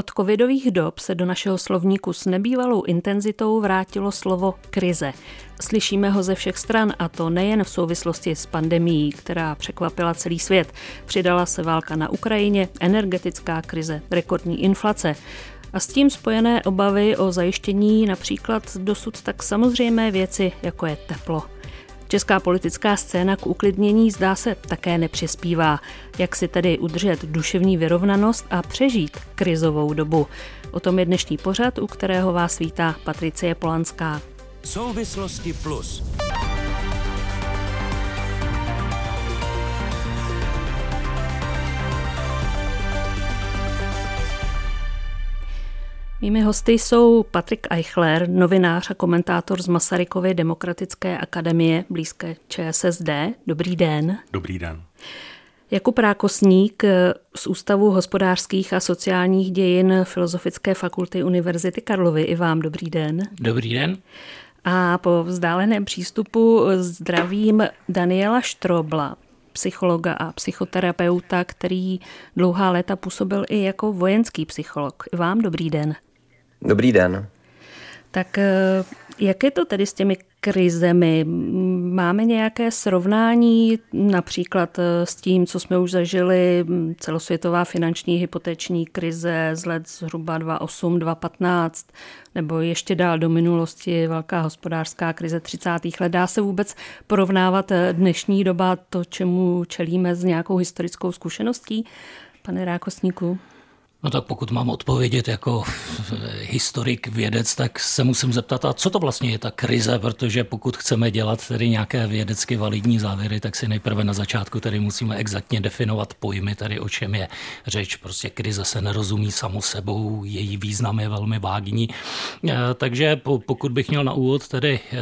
Od covidových dob se do našeho slovníku s nebývalou intenzitou vrátilo slovo krize. Slyšíme ho ze všech stran a to nejen v souvislosti s pandemí, která překvapila celý svět. Přidala se válka na Ukrajině, energetická krize, rekordní inflace a s tím spojené obavy o zajištění například dosud tak samozřejmé věci, jako je teplo. Česká politická scéna k uklidnění zdá se také nepřispívá. Jak si tedy udržet duševní vyrovnanost a přežít krizovou dobu? O tom je dnešní pořad, u kterého vás vítá Patricie Polanská. Souvislosti plus. Mými hosty jsou Patrik Eichler, novinář a komentátor z Masarykovy demokratické akademie blízké ČSSD. Dobrý den. Dobrý den. Jakub Rákosník z Ústavu hospodářských a sociálních dějin Filozofické fakulty Univerzity Karlovy. I vám dobrý den. Dobrý den. A po vzdáleném přístupu zdravím Daniela Štrobla, psychologa a psychoterapeuta, který dlouhá léta působil i jako vojenský psycholog. I vám dobrý den. Dobrý den. Tak eh, jak je to tedy s těmi krizemi? Máme nějaké srovnání například eh, s tím, co jsme už zažili, hm, celosvětová finanční hypoteční krize z let zhruba 2008, 2015, nebo ještě dál do minulosti velká hospodářská krize 30. let. Dá se vůbec porovnávat eh, dnešní doba to, čemu čelíme s nějakou historickou zkušeností? Pane Rákosníku? No tak pokud mám odpovědět jako historik, vědec, tak se musím zeptat, a co to vlastně je ta krize, protože pokud chceme dělat tedy nějaké vědecky validní závěry, tak si nejprve na začátku tedy musíme exaktně definovat pojmy, tedy o čem je řeč. Prostě krize se nerozumí samo sebou, její význam je velmi vágní. E, takže pokud bych měl na úvod tedy e,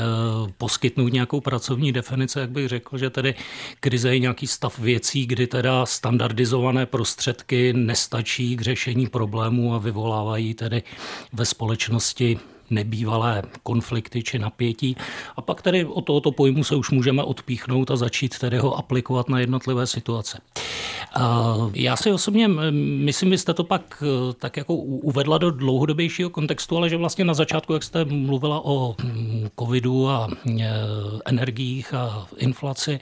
poskytnout nějakou pracovní definici, jak bych řekl, že tedy krize je nějaký stav věcí, kdy teda standardizované prostředky nestačí k řešení řešení problémů a vyvolávají tedy ve společnosti nebývalé konflikty či napětí. A pak tedy od tohoto pojmu se už můžeme odpíchnout a začít tedy ho aplikovat na jednotlivé situace. Já si osobně myslím, že jste to pak e, tak jako uvedla do dlouhodobějšího kontextu, ale že vlastně na začátku, jak jste mluvila o mm, covidu a e, energiích a inflaci,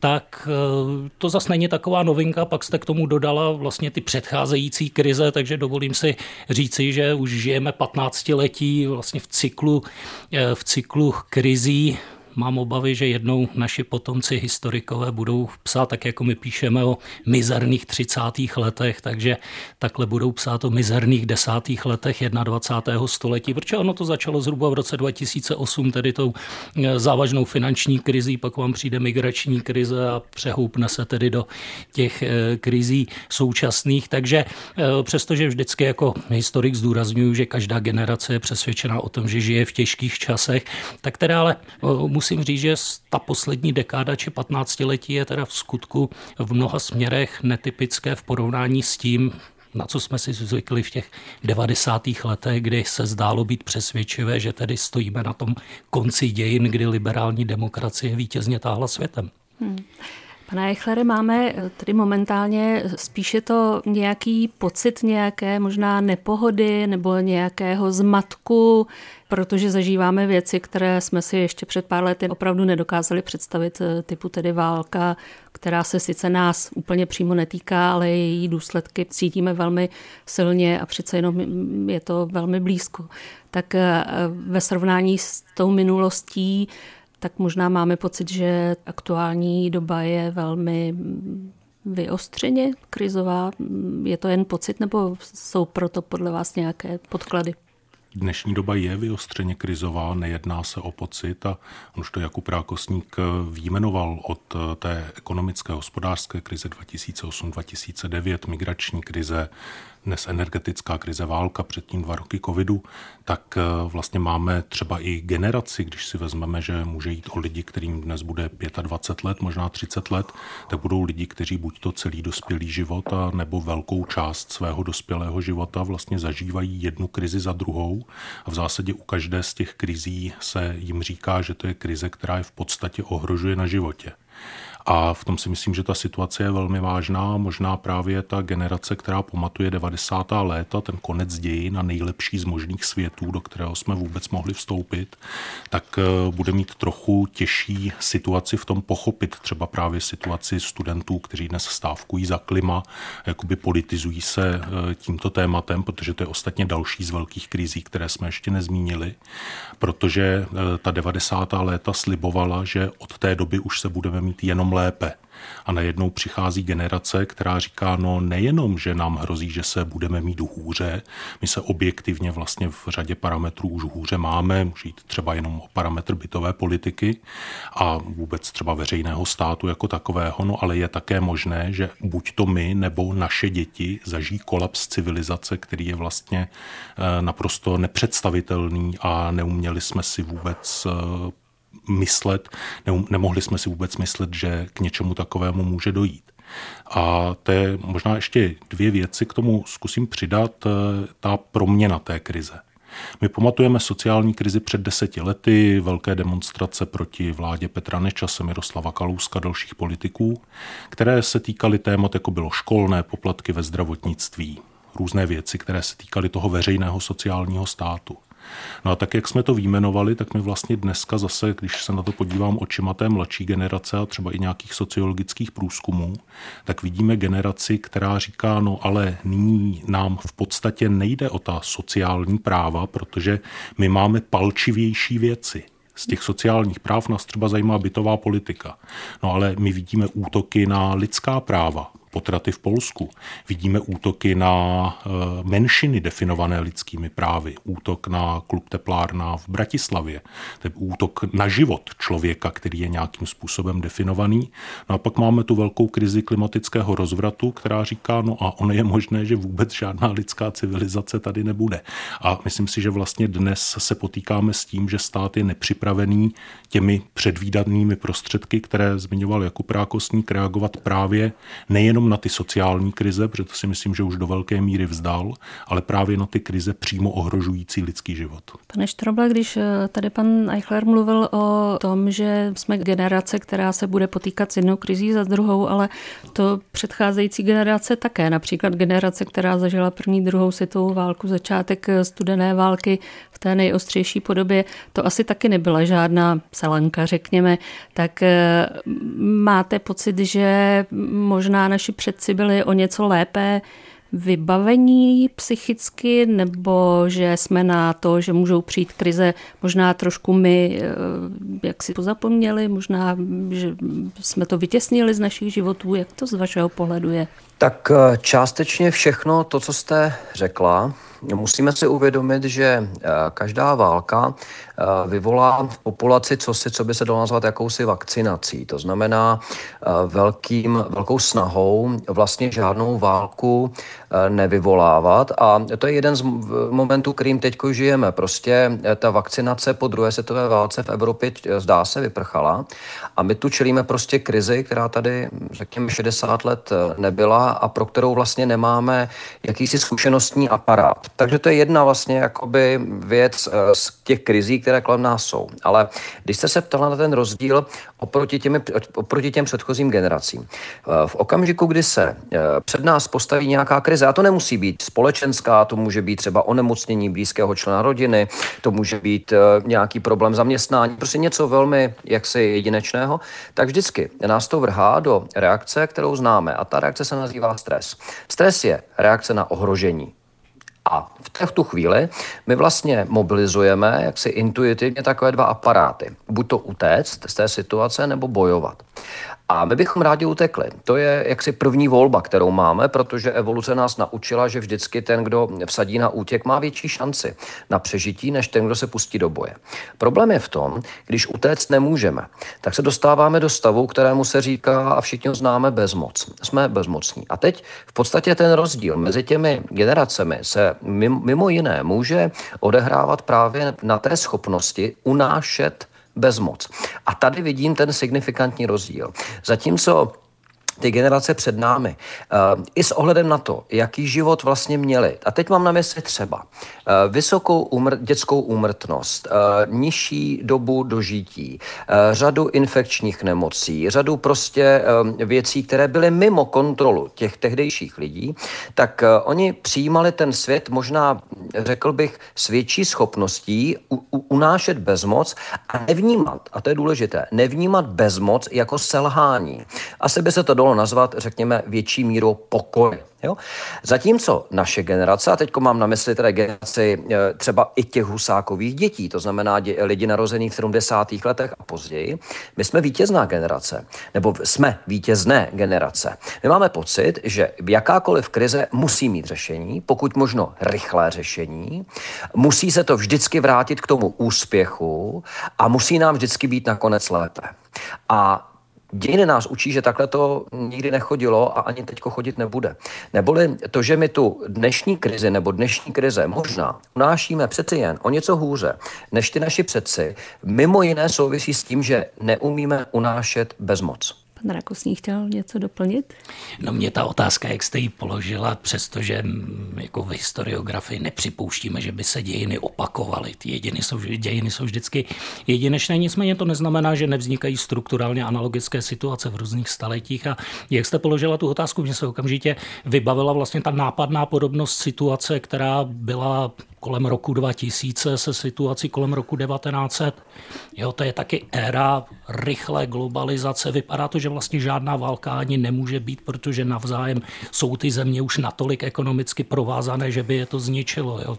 tak e, to zase není taková novinka, pak jste k tomu dodala vlastně ty předcházející krize, takže dovolím si říci, že už žijeme 15 letí vlastně v cyklu, v cyklu krizí mám obavy, že jednou naši potomci historikové budou psát tak, jako my píšeme o mizerných 30. letech, takže takhle budou psát o mizerných desátých letech 21. století, protože ono to začalo zhruba v roce 2008, tedy tou eh, závažnou finanční krizí, pak vám přijde migrační krize a přehoupne se tedy do těch eh, krizí současných, takže eh, přestože vždycky jako historik zdůraznuju, že každá generace je přesvědčená o tom, že žije v těžkých časech, tak teda ale musím říct, že ta poslední dekáda či 15 letí je teda v skutku v mnoha směrech netypické v porovnání s tím, na co jsme si zvykli v těch 90. letech, kdy se zdálo být přesvědčivé, že tedy stojíme na tom konci dějin, kdy liberální demokracie vítězně táhla světem. Hmm. Pane Eichlere, máme tedy momentálně spíše to nějaký pocit nějaké možná nepohody nebo nějakého zmatku, protože zažíváme věci, které jsme si ještě před pár lety opravdu nedokázali představit, typu tedy válka, která se sice nás úplně přímo netýká, ale její důsledky cítíme velmi silně a přece jenom je to velmi blízko. Tak eh, ve srovnání s tou minulostí tak možná máme pocit, že aktuální doba je velmi vyostřeně krizová. Je to jen pocit, nebo jsou proto podle vás nějaké podklady? Dnešní doba je vyostřeně krizová, nejedná se o pocit a on už to Jakub Rákosník výjmenoval od té ekonomické hospodářské krize 2008-2009, migrační krize, dnes energetická krize, válka, předtím dva roky covidu, tak eh, vlastně máme třeba i generaci, když si vezmeme, že může jít o lidi, kterým dnes bude 25 let, možná 30 let, tak budou lidi, kteří buď to celý dospělý život, a nebo velkou část svého dospělého života vlastně zažívají jednu krizi za druhou a v zásadě u každé z těch krizí se jim říká, že to je krize, která je v podstatě ohrožuje na životě. A v tom si myslím, že ta situace je velmi vážná. Možná právě ta generace, která pamatuje 90. léta, ten konec dějin a nejlepší z možných světů, do kterého jsme vůbec mohli vstoupit, tak eh, bude mít trochu těžší situaci v tom pochopit třeba právě situaci studentů, kteří dnes stávkují za klima, jakoby politizují se eh, tímto tématem, protože to je ostatně další z velkých krizí, které jsme ještě nezmínili, protože eh, ta 90. léta slibovala, že od té doby už se budeme mít jenom lépe. A najednou přichází generace, která říká, no nejenom, že nám hrozí, že se budeme mít hůře, my se objektivně vlastně v řadě parametrů už hůře máme, může jít třeba jenom o parametr bytové politiky a vůbec třeba veřejného státu jako takového, no ale je také možné, že buď to my nebo naše děti zažijí kolaps civilizace, který je vlastně eh, naprosto nepředstavitelný a neuměli jsme si vůbec eh, myslet, ne, nemohli jsme si vůbec myslet, že k něčemu takovému může dojít. A to je možná ještě dvě věci k tomu zkusím přidat, eh, ta proměna té krize. My pamatujeme sociální krizi před deseti lety, velké demonstrace proti vládě Petra Nečase, Miroslava Kalouska, dalších politiků, které se týkaly témat, jako bylo školné poplatky ve zdravotnictví, různé věci, které se týkaly toho veřejného sociálního státu. No a tak, jak jsme to výjmenovali, tak my vlastně dneska zase, když se na to podívám očima té mladší generace a třeba i nějakých sociologických průzkumů, tak vidíme generaci, která říká, no ale nyní nám v podstatě nejde o ta sociální práva, protože my máme palčivější věci. Z těch sociálních práv nás třeba zajímá bytová politika. No ale my vidíme útoky na lidská práva, potraty v Polsku. Vidíme útoky na eh, menšiny definované lidskými právy. Útok na klub teplárna v Bratislavě. To je útok na život člověka, který je nějakým způsobem definovaný. No a pak máme tu velkou krizi klimatického rozvratu, která říká, no a ono je možné, že vůbec žádná lidská civilizace tady nebude. A myslím si, že vlastně dnes se potýkáme s tím, že stát je nepřipravený těmi předvídanými prostředky, které zmiňoval Jakub Rákosník, reagovat právě nejenom nejenom na ty sociální krize, protože to si myslím, že už do velké míry vzdal, ale právě na ty krize přímo ohrožující lidský život. Pane Štroble, když eh, tady pan Eichler mluvil o tom, že jsme generace, která se bude potýkat s jednou krizí za druhou, ale to předcházející generace také, například generace, která zažila první, druhou světovou válku, začátek eh, studené války v té nejostřejší podobě, to asi taky nebyla žádná selanka, řekněme, tak eh, máte pocit, že možná naši naši předci byli o něco lépe vybavení psychicky, nebo že jsme na to, že můžou přijít krize, možná trošku my, eh, jak si pozapomněli, možná, že jsme to vytěsnili z našich životů. Jak to z vašeho pohledu je? Tak eh, částečně všechno to, co jste řekla, musíme si uvědomit, že eh, každá válka eh, vyvolá v populaci co, si, co by se dalo nazvat jakousi vakcinací. To znamená velkým, velkou snahou vlastně žádnou válku nevyvolávat. A to je jeden z momentů, kterým teď žijeme. Prostě ta vakcinace po druhé světové válce v Evropě zdá se vyprchala a my tu čelíme prostě krizi, která tady, řekněme, 60 let nebyla a pro kterou vlastně nemáme jakýsi zkušenostní aparát. Takže to je jedna vlastně jakoby věc eh, z těch krizí, které kolem nás jsou. Ale když jste se ptala na ten rozdíl oproti, těmi, oproti těm předchozím generacím, eh, v okamžiku, kdy se eh, před nás postaví nějaká krize, a to nemusí být společenská, to může být třeba onemocnění blízkého člena rodiny, to může být nějaký problém zaměstnání, prostě něco velmi jaksi jedinečného, tak vždycky nás to vrhá do reakce, kterou známe. A ta reakce se nazývá stres. Stres je reakce na ohrožení. A v té v tu chvíli my vlastně mobilizujeme jaksi intuitivně takové dva aparáty. Buď to utéct z té situace, nebo bojovat. A my bychom rádi utekli. To je jaksi první volba, kterou máme, protože evoluce nás naučila, že vždycky ten, kdo vsadí na útěk, má větší šanci na přežití, než ten, kdo se pustí do boje. Problém je v tom, když utéct nemůžeme, tak se dostáváme do stavu, kterému se říká, a všichni ho známe, bezmoc. Jsme bezmocní. A teď v podstatě ten rozdíl mezi těmi generacemi se mimo jiné může odehrávat právě na té schopnosti unášet bezmoc. A tady vidím ten signifikantní rozdíl. Zatímco ty generace před námi, uh, i s ohledem na to, jaký život vlastně měli. A teď mám na mysli třeba uh, vysokou umr- dětskou úmrtnost, uh, nižší dobu dožití, řadu infekčních nemocí, řadu prostě věcí, které byly mimo kontrolu těch tehdejších lidí, tak oni přijímali ten svět možná, řekl bych, s větší schopností u- u- unášet bezmoc a nevnímat, a to je důležité, nevnímat bezmoc jako selhání. Asi by se to dalo nazvat, řekněme, větší mírou pokoje. Jo? Zatímco naše generace, a teď mám na mysli teda generaci e, třeba i těch husákových dětí, to znamená dě, lidi narozených v 70. letech a později, my jsme vítězná generace, nebo jsme vítězné generace. My máme pocit, že jakákoliv krize musí mít řešení, pokud možno rychlé řešení, musí se to vždycky vrátit k tomu úspěchu a musí nám vždycky být nakonec lépe. A Dějiny nás učí, že takhle to nikdy nechodilo a ani teďko chodit nebude. Neboli to, že my tu dnešní krizi nebo dnešní krize možná unášíme přeci jen o něco hůře než ty naši předci, mimo jiné souvisí s tím, že neumíme unášet bezmoc. Pan Rakosní chtěl něco doplnit? No mě ta otázka, jak jste ji položila, přestože jako v historiografii nepřipouštíme, že by se dějiny opakovaly. Ty dějiny jsou, dějiny jsou vždycky jedinečné, nicméně to neznamená, že nevznikají strukturálně analogické situace v různých staletích. A jak jste položila tu otázku, mě se okamžitě vybavila vlastně ta nápadná podobnost situace, která byla kolem roku 2000 se situací kolem roku 1900. Jo, to je taky éra rychlé globalizace. Vypadá to, že vlastně žádná válka ani nemůže být, protože navzájem jsou ty země už natolik ekonomicky provázané, že by je to zničilo. Jo.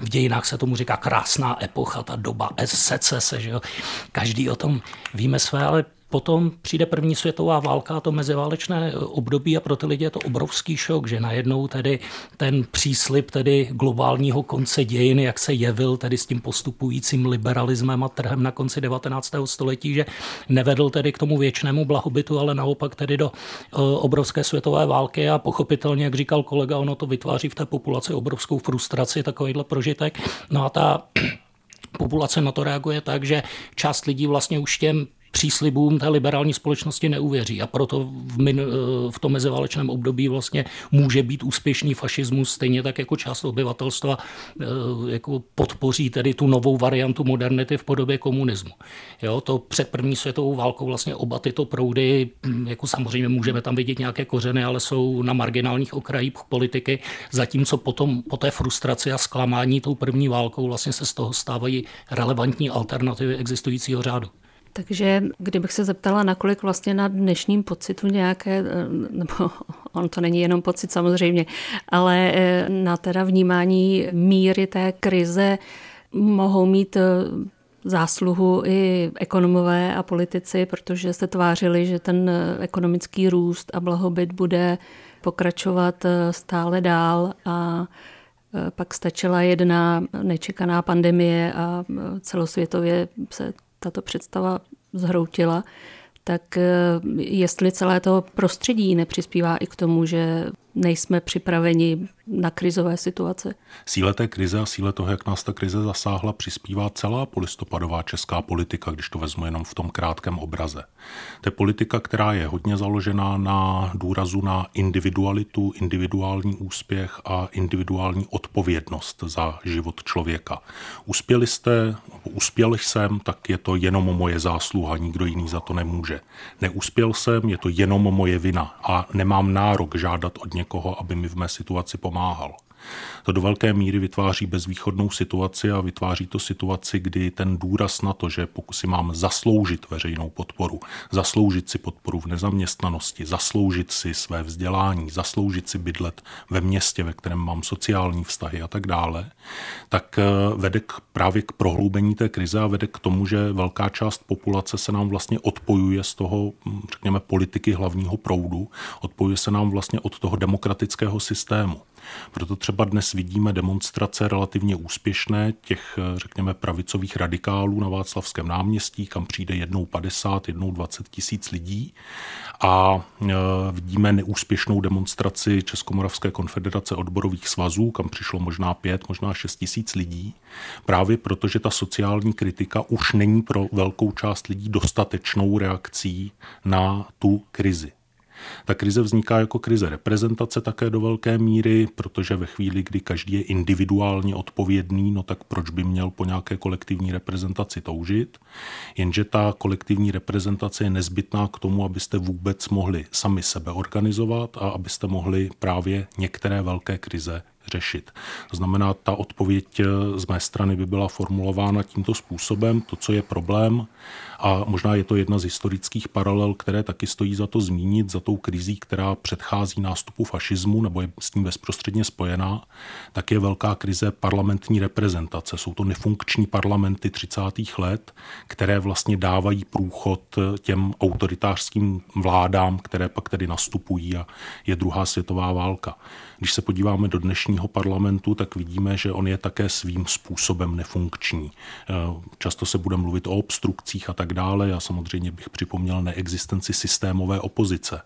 V dějinách se tomu říká krásná epocha, ta doba secese, že jo. Každý o tom víme své, ale Potom přijde první světová válka to meziválečné období a pro ty lidi je to obrovský šok, že najednou tedy ten příslip tedy globálního konce dějin, jak se jevil tedy s tím postupujícím liberalismem a trhem na konci 19. století, že nevedl tedy k tomu věčnému blahobytu, ale naopak tedy do eh, obrovské světové války a pochopitelně, jak říkal kolega, ono to vytváří v té populaci obrovskou frustraci, takovýhle prožitek. No a ta populace na to reaguje tak, že část lidí vlastně už těm příslibům té liberální společnosti neuvěří a proto v, min, v tom meziválečném období vlastně může být úspěšný fašismus stejně tak jako část obyvatelstva eh, jako podpoří tedy tu novou variantu modernity v podobě komunismu. Jo, to před první světovou válkou vlastně oba tyto proudy, hm, jako samozřejmě můžeme tam vidět nějaké kořeny, ale jsou na marginálních okrajích politiky, zatímco potom po té frustraci a zklamání tou první válkou vlastně se z toho stávají relevantní alternativy existujícího řádu. Takže kdybych se zeptala, nakolik vlastně na dnešním pocitu nějaké, eh, nebo on to není jenom pocit samozřejmě, ale eh, na teda vnímání míry té krize mohou mít eh, zásluhu i ekonomové a politici, protože se tvářili, že ten ekonomický růst a blahobyt bude pokračovat stále dál a pak stačila jedna nečekaná pandemie a celosvětově se tato představa zhroutila, tak eh, jestli celé to prostředí nepřispívá i k tomu, že nejsme připraveni na krizové situace. Síle té krize a síle toho, jak nás ta krize zasáhla, přispívá celá polistopadová česká politika, když to vezmu jenom v tom krátkém obraze. To je politika, která je hodně založená na důrazu na individualitu, individuální úspěch a individuální odpovědnost za život člověka. Uspěli jste, uspěl jsem, tak je to jenom moje zásluha, nikdo jiný za to nemůže. Neuspěl jsem, je to jenom moje vina a nemám nárok žádat od někoho, aby mi v mé situaci pomáhal. To do velké míry vytváří bezvýchodnou situaci a vytváří to situaci, kdy ten důraz na to, že pokud si mám zasloužit veřejnou podporu, zasloužit si podporu v nezaměstnanosti, zasloužit si své vzdělání, zasloužit si bydlet ve městě, ve kterém mám sociální vztahy a tak dále, tak eh, vede k, právě k prohloubení té krize a vede k tomu, že velká část populace se nám vlastně odpojuje z toho, hm, řekněme, politiky hlavního proudu, odpojuje se nám vlastně od toho demokratického systému. Proto třeba dnes vidíme demonstrace relativně úspěšné těch, řekněme, pravicových radikálů na Václavském náměstí, kam přijde jednou 50, jednou 20 tisíc lidí. A e, vidíme neúspěšnou demonstraci Českomoravské konfederace odborových svazů, kam přišlo možná 5, možná 6 tisíc lidí. Právě protože ta sociální kritika už není pro velkou část lidí dostatečnou reakcí na tu krizi. Ta krize vzniká jako krize reprezentace také do velké míry, protože ve chvíli, kdy každý je individuálně odpovědný, no tak proč by měl po nějaké kolektivní reprezentaci toužit? Jenže ta kolektivní reprezentace je nezbytná k tomu, abyste vůbec mohli sami sebe organizovat a abyste mohli právě některé velké krize řešit. To znamená, ta odpověď eh, z mé strany by byla formulována tímto způsobem. To, co je problém, a možná je to jedna z historických paralel, které taky stojí za to zmínit, za tou krizí, která předchází nástupu fašismu nebo je s ním bezprostředně spojená, tak je velká krize parlamentní reprezentace. Jsou to nefunkční parlamenty 30. let, které vlastně dávají průchod těm autoritářským vládám, které pak tedy nastupují a je druhá světová válka. Když se podíváme do dnešního parlamentu, tak vidíme, že on je také svým způsobem nefunkční. Často se bude mluvit o obstrukcích a tak dále. Já samozřejmě bych připomněl neexistenci systémové opozice,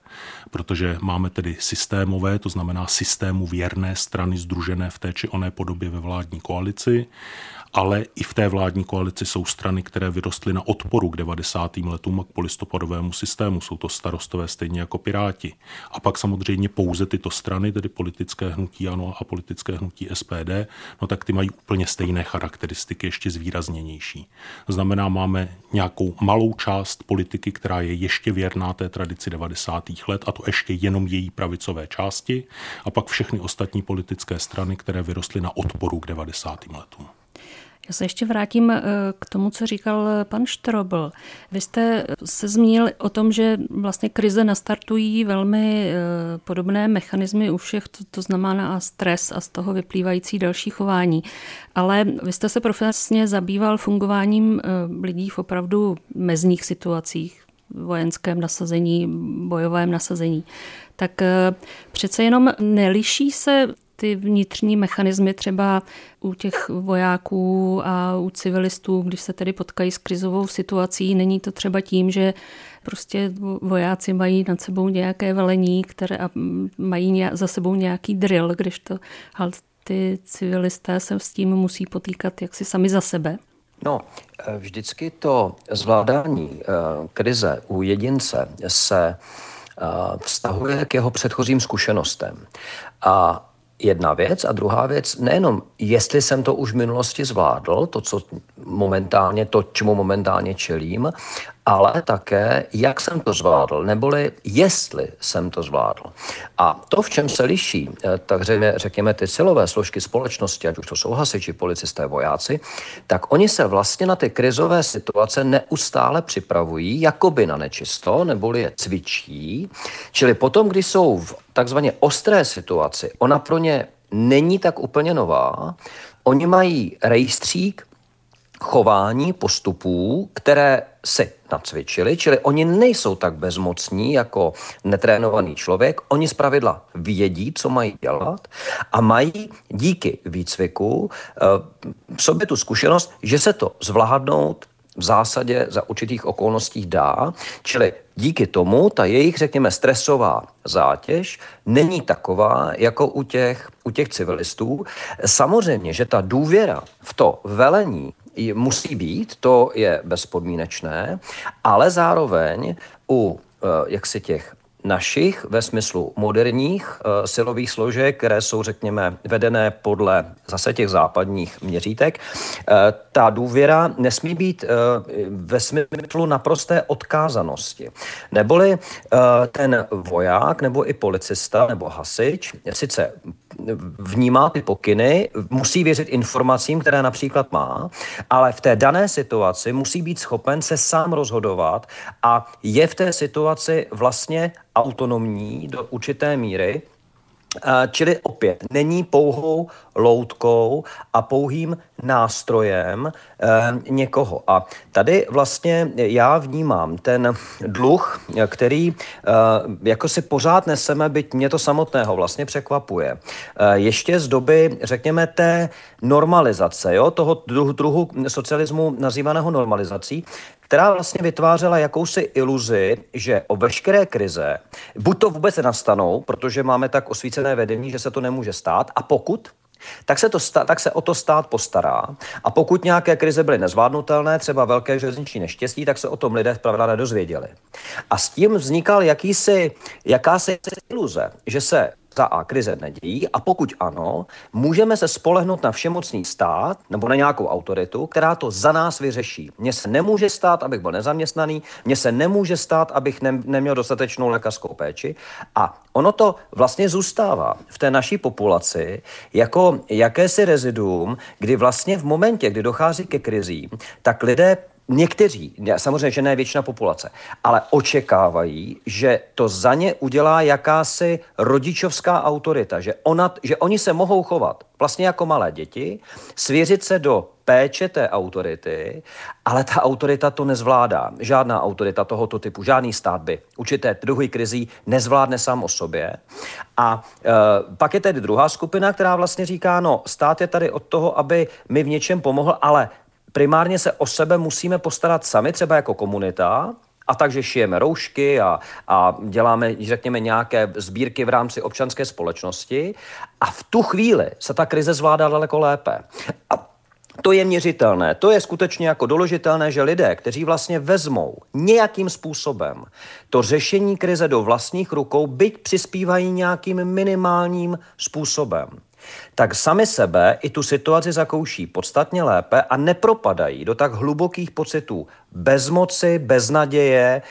protože máme tedy systémové, to znamená systému věrné strany združené v té či oné podobě ve vládní koalici ale i v té vládní koalici jsou strany, které vyrostly na odporu k 90. letům a k polistopadovému systému. Jsou to starostové stejně jako Piráti. A pak samozřejmě pouze tyto strany, tedy politické hnutí ANO a politické hnutí SPD, no tak ty mají úplně stejné charakteristiky, ještě zvýrazněnější. Znamená, máme nějakou malou část politiky, která je ještě věrná té tradici 90. let, a to ještě jenom její pravicové části, a pak všechny ostatní politické strany, které vyrostly na odporu k 90. letům. Já se ještě vrátím eh, k tomu, co říkal pan Štrobl. Vy jste se zmínil o tom, že vlastně krize nastartují velmi eh, podobné mechanismy u všech, to, to znamená stres a z toho vyplývající další chování. Ale vy jste se profesně zabýval fungováním eh, lidí v opravdu mezních situacích, vojenském nasazení, bojovém nasazení. Tak přece jenom neliší se ty vnitřní mechanismy třeba u těch vojáků a u civilistů, když se tedy potkají s krizovou situací, není to třeba tím, že prostě vojáci mají nad sebou nějaké velení, které mají za sebou nějaký drill, když to ty civilisté se s tím musí potýkat jaksi sami za sebe. No, eh, vždycky to zvládání eh, krize u jedince se eh, vztahuje k jeho předchozím zkušenostem. A jedna věc. A druhá věc, nejenom jestli jsem to už v minulosti zvládl, to, co momentálně, to, čemu momentálně čelím, ale také, jak jsem to zvládl, neboli jestli jsem to zvládl. A to, v čem se liší, eh, tak řekněme ty silové složky společnosti, ať už to jsou hasiči, policisté, vojáci, tak oni se vlastně na ty krizové situace neustále připravují, jakoby na nečisto, neboli je cvičí. Čili potom, když jsou v takzvaně ostré situaci, ona pro ně není tak úplně nová, oni mají rejstřík chování, postupů, které si nacvičili, čili oni nejsou tak bezmocní jako netrénovaný člověk, oni zpravidla vědí, co mají dělat a mají díky výcviku eh, v sobě tu zkušenost, že se to zvládnout v zásadě za určitých okolností dá, čili díky tomu ta jejich, řekněme, stresová zátěž není taková jako u těch, u těch civilistů. Samozřejmě, že ta důvěra v to velení musí být, to je bezpodmínečné, ale zároveň u eh, jak si těch našich ve smyslu moderních uh, silových složek, které jsou, řekněme, vedené podle zase těch západních měřítek, uh, ta důvěra nesmí být ve smyslu naprosté odkázanosti. Neboli ten voják nebo i policista nebo hasič sice vnímá ty pokyny, musí věřit informacím, které například má, ale v té dané situaci musí být schopen se sám rozhodovat a je v té situaci vlastně autonomní do určité míry, Čili opět není pouhou loutkou a pouhým nástrojem eh, někoho. A tady vlastně já vnímám ten dluh, který eh, jako si pořád neseme, byť mě to samotného vlastně překvapuje. Eh, ještě z doby, řekněme, té normalizace, jo, toho druhu, druhu socialismu nazývaného normalizací, která vlastně vytvářela jakousi iluzi, že o veškeré krize buď to vůbec nastanou, protože máme tak osvícené vedení, že se to nemůže stát, a pokud, tak se, to, tak se o to stát postará. A pokud nějaké krize byly nezvládnutelné, třeba velké železniční neštěstí, tak se o tom lidé zpravidla nedozvěděli. A s tím vznikal jakýsi, jakási iluze, že se ta A krize nedějí. A pokud ano, můžeme se spolehnout na všemocný stát nebo na nějakou autoritu, která to za nás vyřeší. Mně se nemůže stát, abych byl nezaměstnaný, mně se nemůže stát, abych ne, neměl dostatečnou lékařskou péči. A ono to vlastně zůstává v té naší populaci jako jakési reziduum, kdy vlastně v momentě, kdy dochází ke krizím, tak lidé Někteří, samozřejmě, že ne většina populace, ale očekávají, že to za ně udělá jakási rodičovská autorita, že, ona, že oni se mohou chovat vlastně jako malé děti, svěřit se do péče té autority, ale ta autorita to nezvládá. Žádná autorita tohoto typu, žádný stát by určité druhý krizí nezvládne sám o sobě. A e, pak je tedy druhá skupina, která vlastně říká, no stát je tady od toho, aby mi v něčem pomohl, ale primárně se o sebe musíme postarat sami, třeba jako komunita, a takže šijeme roušky a, a děláme, řekněme, nějaké sbírky v rámci občanské společnosti. A v tu chvíli se ta krize zvládá daleko lépe. A to je měřitelné, to je skutečně jako doložitelné, že lidé, kteří vlastně vezmou nějakým způsobem to řešení krize do vlastních rukou, byť přispívají nějakým minimálním způsobem, tak sami sebe i tu situaci zakouší podstatně lépe a nepropadají do tak hlubokých pocitů bezmoci, beznaděje,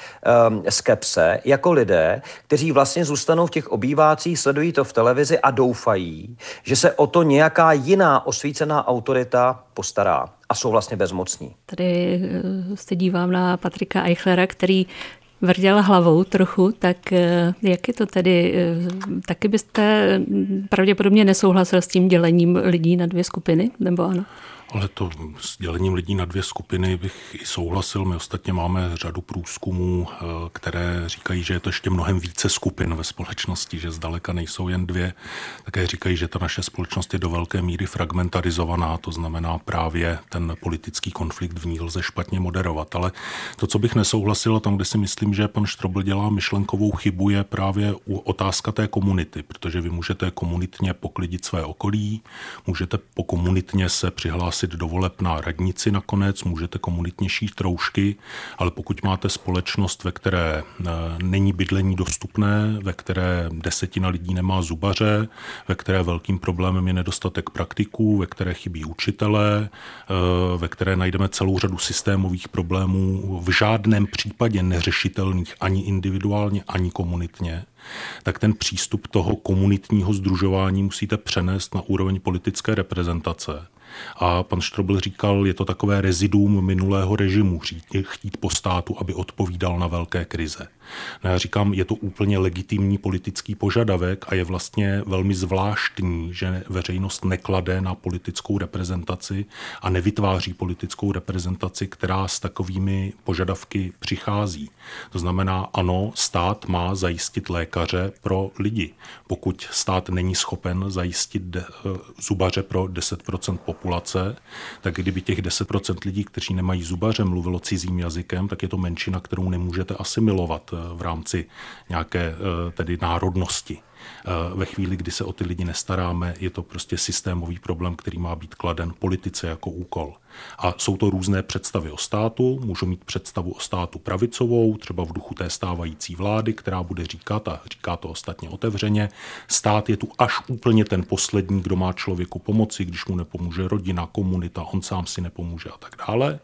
um, skepse, jako lidé, kteří vlastně zůstanou v těch obývácích, sledují to v televizi a doufají, že se o to nějaká jiná osvícená autorita postará a jsou vlastně bezmocní. Tady eh, se dívám na Patrika Eichlera, který vrděla hlavou trochu, tak eh, jak je to tedy? Eh, taky byste pravděpodobně nesouhlasil s tím dělením lidí na dvě skupiny, nebo ano? Ale to s dělením lidí na dvě skupiny bych i souhlasil. My ostatně máme řadu průzkumů, eh, které říkají, že je to ještě mnohem více skupin ve společnosti, že zdaleka nejsou jen dvě. Také říkají, že ta naše společnost je do velké míry fragmentarizovaná, to znamená právě ten politický konflikt v ní lze špatně moderovat. Ale to, co bych nesouhlasil, tam, kde si myslím, že pan Štrobl dělá myšlenkovou chybu, je právě otázka té komunity, protože vy můžete komunitně poklidit své okolí, můžete po komunitně se přihlásit přihlásit do voleb na radnici nakonec, můžete komunitně šít troušky, ale pokud máte společnost, ve které eh, není bydlení dostupné, ve které desetina lidí nemá zubaře, ve které velkým problémem je nedostatek praktiků, ve které chybí učitelé, eh, ve které najdeme celou řadu systémových problémů, v žádném případě neřešitelných ani individuálně, ani komunitně, tak ten přístup toho komunitního združování musíte přenést na úroveň politické reprezentace. A pan Štrobl říkal, je to takové rezidum minulého režimu, chtít po státu, aby odpovídal na velké krize. No já říkám, je to úplně legitimní politický požadavek a je vlastně velmi zvláštní, že veřejnost neklade na politickou reprezentaci a nevytváří politickou reprezentaci, která s takovými požadavky přichází. To znamená, ano, stát má zajistit lékaře pro lidi. Pokud stát není schopen zajistit eh, zubaře pro 10% populace, tak kdyby těch 10% lidí, kteří nemají zubaře, mluvilo cizím jazykem, tak je to menšina, kterou nemůžete asimilovat v rámci nějaké eh, tedy národnosti. Eh, ve chvíli, kdy se o ty lidi nestaráme, je to prostě systémový problém, který má být kladen politice jako úkol. A jsou to různé představy o státu. Můžu mít představu o státu pravicovou, třeba v duchu té stávající vlády, která bude říkat, a říká to ostatně otevřeně, stát je tu až úplně ten poslední, kdo má člověku pomoci, když mu nepomůže rodina, komunita, on sám si nepomůže a tak dále.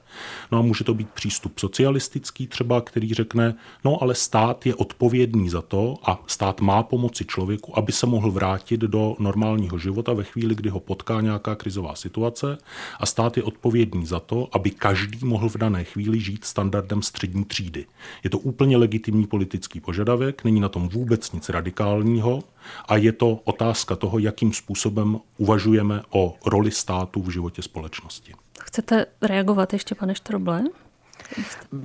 No a může to být přístup socialistický třeba, který řekne, no ale stát je odpovědný za to a stát má pomoci člověku, aby se mohl vrátit do normálního života ve chvíli, kdy ho potká nějaká krizová situace a stát je odpovědný za to, aby každý mohl v dané chvíli žít standardem střední třídy. Je to úplně legitimní politický požadavek, není na tom vůbec nic radikálního a je to otázka toho, jakým způsobem uvažujeme o roli státu v životě společnosti. Chcete reagovat ještě, pane Štroble?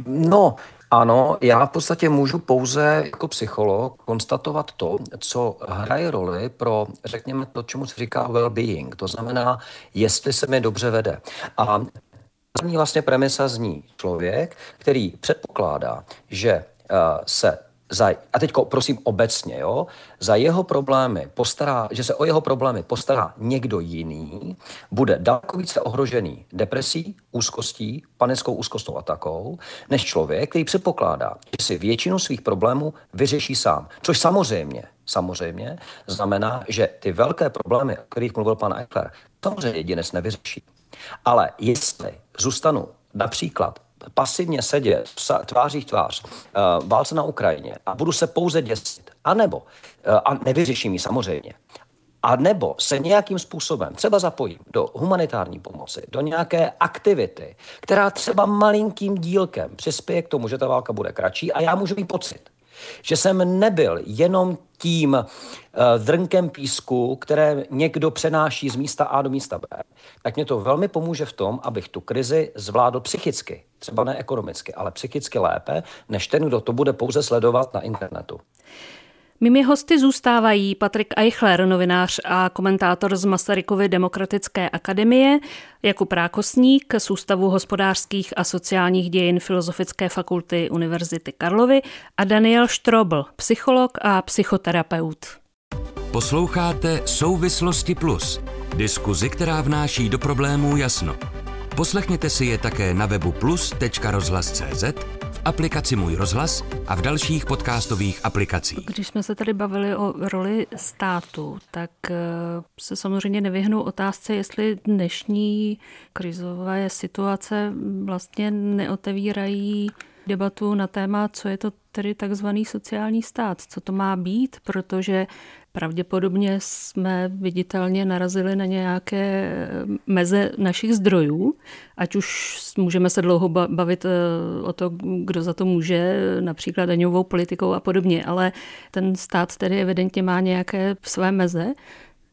No, ano, já v podstatě můžu pouze jako psycholog konstatovat to, co hraje roli pro, řekněme, to, čemu se říká well-being. To znamená, jestli se mi dobře vede. A vlastně premisa zní člověk, který předpokládá, že uh, se za, a teď prosím obecně, jo, za jeho problémy postará, že se o jeho problémy postará někdo jiný, bude daleko více ohrožený depresí, úzkostí, panickou úzkostnou atakou, než člověk, který předpokládá, že si většinu svých problémů vyřeší sám. Což samozřejmě, samozřejmě znamená, že ty velké problémy, o kterých mluvil pan Eichler, samozřejmě jedinec nevyřeší. Ale jestli zůstanu například pasivně sedět tváří v tvář uh, válce na Ukrajině a budu se pouze děsit, anebo, uh, a nevyřeším ji samozřejmě, a nebo se nějakým způsobem třeba zapojím do humanitární pomoci, do nějaké aktivity, která třeba malinkým dílkem přispěje k tomu, že ta válka bude kratší a já můžu mít pocit, že jsem nebyl jenom tím uh, drnkem písku, které někdo přenáší z místa A do místa B, tak mě to velmi pomůže v tom, abych tu krizi zvládl psychicky. Třeba ne ekonomicky, ale psychicky lépe, než ten, kdo to bude pouze sledovat na internetu. Mými hosty zůstávají Patrik Eichler, novinář a komentátor z Masarykovy demokratické akademie, Jakub Rákosník z Ústavu hospodářských a sociálních dějin Filozofické fakulty Univerzity Karlovy a Daniel Štrobl, psycholog a psychoterapeut. Posloucháte Souvislosti Plus, diskuzi, která vnáší do problémů jasno. Poslechněte si je také na webu plus.rozhlas.cz aplikaci Můj rozhlas a v dalších podcastových aplikacích. Když jsme se tady bavili o roli státu, tak eh, se samozřejmě nevyhnu otázce, jestli dnešní krizové situace vlastně neotevírají debatu na téma, co je to tedy takzvaný sociální stát, co to má být, protože pravděpodobně jsme viditelně narazili na nějaké meze našich zdrojů, ať už můžeme se dlouho bavit eh, o to, kdo za to může, například daňovou politikou a podobně, ale ten stát tedy evidentně má nějaké své meze.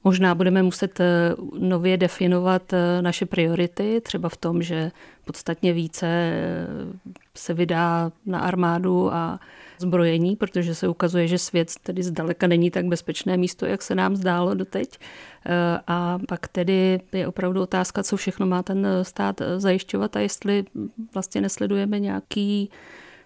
Možná budeme muset eh, nově definovat eh, naše priority, třeba v tom, že podstatně více eh, se vydá na armádu a zbrojení, protože se ukazuje, že svět tedy zdaleka není tak bezpečné místo, jak se nám zdálo doteď. A pak tedy je opravdu otázka, co všechno má ten stát zajišťovat a jestli vlastně nesledujeme nějaký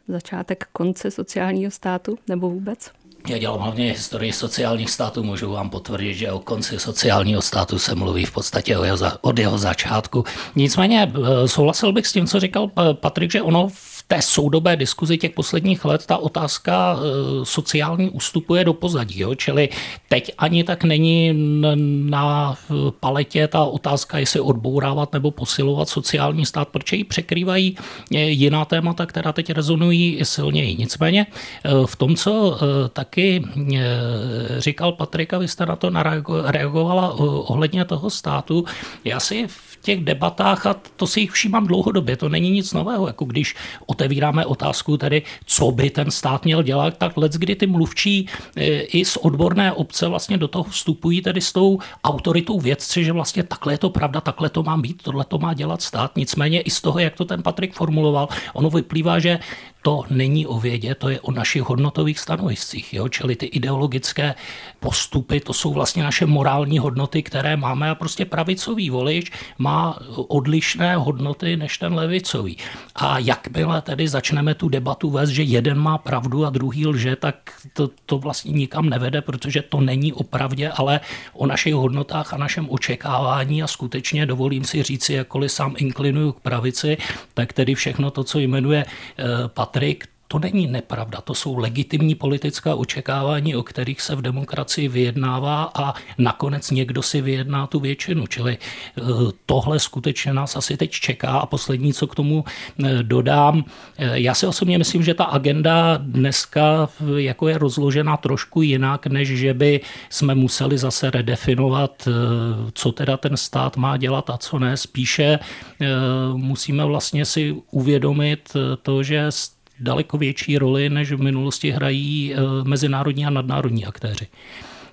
začátek konce sociálního státu nebo vůbec. Já dělám hlavně historii sociálních států, můžu vám potvrdit, že o konci sociálního státu se mluví v podstatě od jeho začátku. Nicméně eh, souhlasil bych s tím, co říkal eh, Patrik, že ono té soudobé diskuzi těch posledních let ta otázka eh, sociální ustupuje do pozadí. Jo? Čili teď ani tak není na paletě ta otázka, jestli odbourávat nebo posilovat sociální stát, protože ji překrývají jiná témata, která teď rezonují silněji. Nicméně v tom, co taky říkal Patrika, vy jste na to reagovala ohledně toho státu. Já si v těch debatách, a to si jich všímám dlouhodobě, to není nic nového, jako když otevíráme otázku tedy, co by ten stát měl dělat, tak let, kdy ty mluvčí e, i z odborné obce vlastně do toho vstupují tedy s tou autoritou vědci, že vlastně takhle je to pravda, takhle to má být, tohle to má dělat stát. Nicméně i z toho, jak to ten Patrik formuloval, ono vyplývá, že to není o vědě, to je o našich hodnotových stanoviscích. Jo? Čili ty ideologické postupy, to jsou vlastně naše morální hodnoty, které máme a prostě pravicový volič má odlišné hodnoty než ten levicový. A jakmile tedy začneme tu debatu vést, že jeden má pravdu a druhý lže, tak to, to vlastně nikam nevede, protože to není o pravdě, ale o našich hodnotách a našem očekávání a skutečně dovolím si říci, jakkoliv sám inklinuju k pravici, tak tedy všechno to, co jmenuje eh, Patrik, to není nepravda, to jsou legitimní politická očekávání, o kterých se v demokracii vyjednává a nakonec někdo si vyjedná tu většinu. Čili eh, tohle skutečně nás asi teď čeká a poslední, co k tomu eh, dodám, eh, já si osobně myslím, že ta agenda dneska jako je rozložena trošku jinak, než že by jsme museli zase redefinovat, co teda ten stát má dělat a co ne. Spíše musíme vlastně si uvědomit to, že daleko větší roli, než v minulosti hrají eh, mezinárodní a nadnárodní aktéři.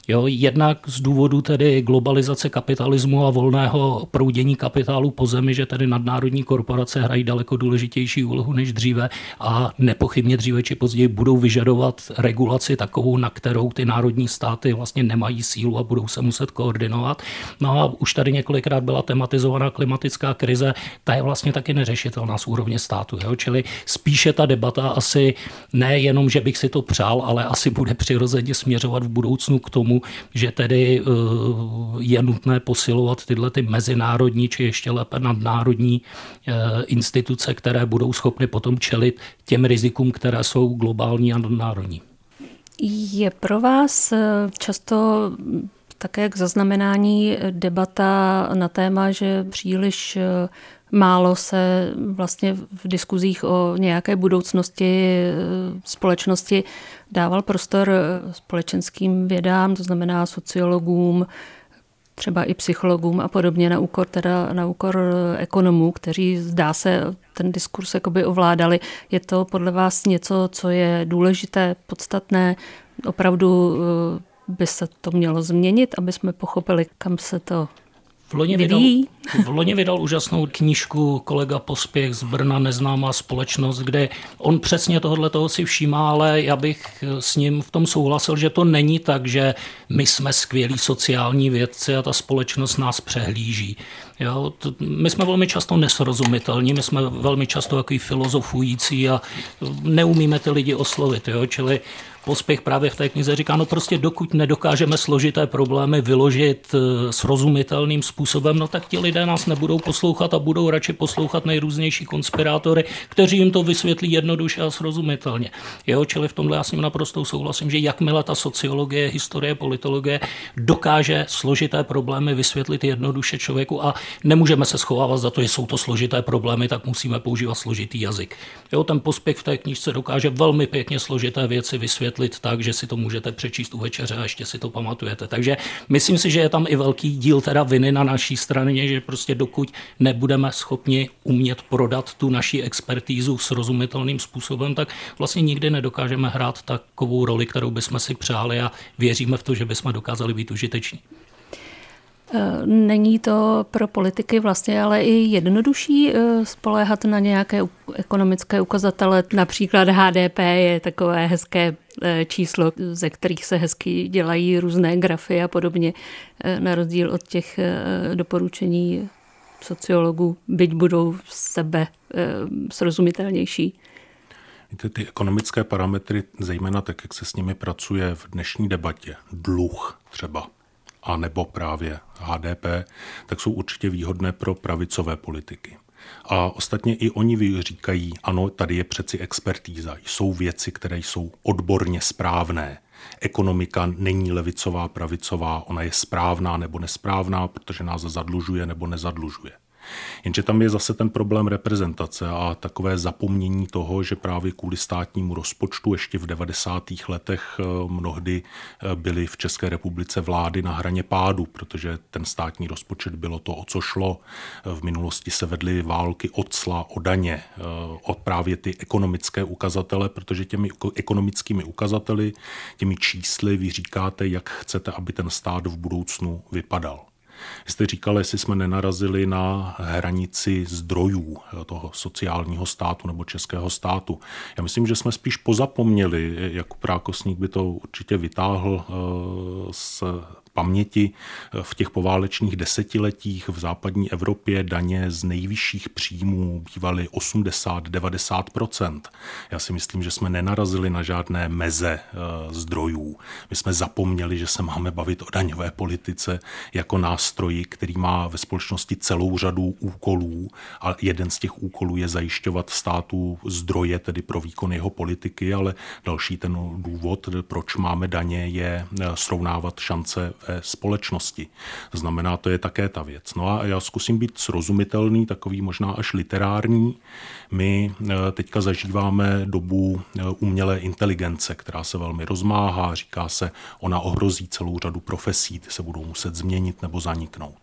Jo, jednak z důvodu tedy globalizace kapitalismu a volného proudění kapitálu po zemi, že tedy nadnárodní korporace hrají daleko důležitější úlohu než dříve a nepochybně dříve či později budou vyžadovat regulaci takovou, na kterou ty národní státy vlastně nemají sílu a budou se muset koordinovat. No a už tady několikrát byla tematizovaná klimatická krize, ta je vlastně taky neřešitelná z úrovně státu. Jo? Čili spíše ta debata asi nejenom, že bych si to přál, ale asi bude přirozeně směřovat v budoucnu k tomu, že tedy eh, je nutné posilovat tyhle ty mezinárodní či ještě lépe nadnárodní eh, instituce, které budou schopny potom čelit těm rizikům, které jsou globální a nadnárodní. Je pro vás eh, často také k zaznamenání debata na téma, že příliš málo se vlastně v diskuzích o nějaké budoucnosti společnosti dával prostor společenským vědám, to znamená sociologům, třeba i psychologům a podobně na úkor, teda na úkor ekonomů, kteří zdá se ten diskurs jakoby ovládali. Je to podle vás něco, co je důležité, podstatné, opravdu eh, by se to mělo změnit, aby jsme pochopili, kam se to v loni, vydal, v loni vydal úžasnou knížku kolega Pospěch z Brna Neznámá společnost, kde on přesně tohle toho si všímá, ale já bych s ním v tom souhlasil, že to není tak, že my jsme skvělí sociální vědci a ta společnost nás přehlíží. Jo, to, my jsme velmi často nesrozumitelní, my jsme velmi často takový filozofující a neumíme ty lidi oslovit. Jo? Čili Pospěch právě v té knize říká, no prostě dokud nedokážeme složité problémy vyložit eh, srozumitelným způsobem, no tak ti lidé nás nebudou poslouchat a budou radši poslouchat nejrůznější konspirátory, kteří jim to vysvětlí jednoduše a srozumitelně. Jo, čili v tomhle já s ním naprosto souhlasím, že jakmile ta sociologie, historie, politologie dokáže složité problémy vysvětlit jednoduše člověku a nemůžeme se schovávat za to, že jsou to složité problémy, tak musíme používat složitý jazyk. Jo, ten pospěch v té knižce dokáže velmi pěkně složité věci vysvětlit tak, že si to můžete přečíst u večeře a ještě si to pamatujete. Takže myslím si, že je tam i velký díl teda viny na naší straně, že prostě dokud nebudeme schopni umět prodat tu naši expertízu srozumitelným způsobem, tak vlastně nikdy nedokážeme hrát takovou roli, kterou bychom si přáli a věříme v to, že bychom dokázali být užiteční. Eh, není to pro politiky vlastně ale i jednodušší eh, spoléhat na nějaké ekonomické ukazatele. Například HDP je takové hezké eh, číslo, ze kterých se hezky dělají různé grafy a podobně, na rozdíl od těch doporučení sociologů, byť budou sebe srozumitelnější. Víte, ty ekonomické parametry, zejména tak, jak se s nimi pracuje v dnešní debatě, dluh třeba, a nebo právě HDP, tak jsou určitě výhodné pro pravicové politiky. A ostatně i oni říkají, ano, tady je přeci expertíza, jsou věci, které jsou odborně správné. Ekonomika není levicová, pravicová, ona je správná nebo nesprávná, protože nás zadlužuje nebo nezadlužuje. Jenže tam je zase ten problém reprezentace a takové zapomnění toho, že právě kvůli státnímu rozpočtu ještě v 90. letech eh, mnohdy eh, byly v České republice vlády na hraně pádu, protože ten státní rozpočet bylo to, o co šlo. V minulosti se vedly války od cla, o daně, eh, od právě ty ekonomické ukazatele, protože těmi ekonomickými ukazateli, těmi čísly vy říkáte, jak chcete, aby ten stát v budoucnu vypadal. Jste říkali, jestli jsme nenarazili na hranici zdrojů toho sociálního státu nebo českého státu. Já myslím, že jsme spíš pozapomněli, jako prákosník by to určitě vytáhl z eh, paměti v těch poválečných desetiletích v západní Evropě daně z nejvyšších příjmů bývaly 80-90 Já si myslím, že jsme nenarazili na žádné meze eh, zdrojů. My jsme zapomněli, že se máme bavit o daňové politice jako nástroji, který má ve společnosti celou řadu úkolů a jeden z těch úkolů je zajišťovat státu zdroje, tedy pro výkon jeho politiky, ale další ten důvod, proč máme daně, je eh, srovnávat šance ve společnosti. Znamená, to je také ta věc. No a já zkusím být srozumitelný, takový možná až literární. My eh, teďka zažíváme dobu eh, umělé inteligence, která se velmi rozmáhá, říká se, ona ohrozí celou řadu profesí, ty se budou muset změnit nebo zaniknout.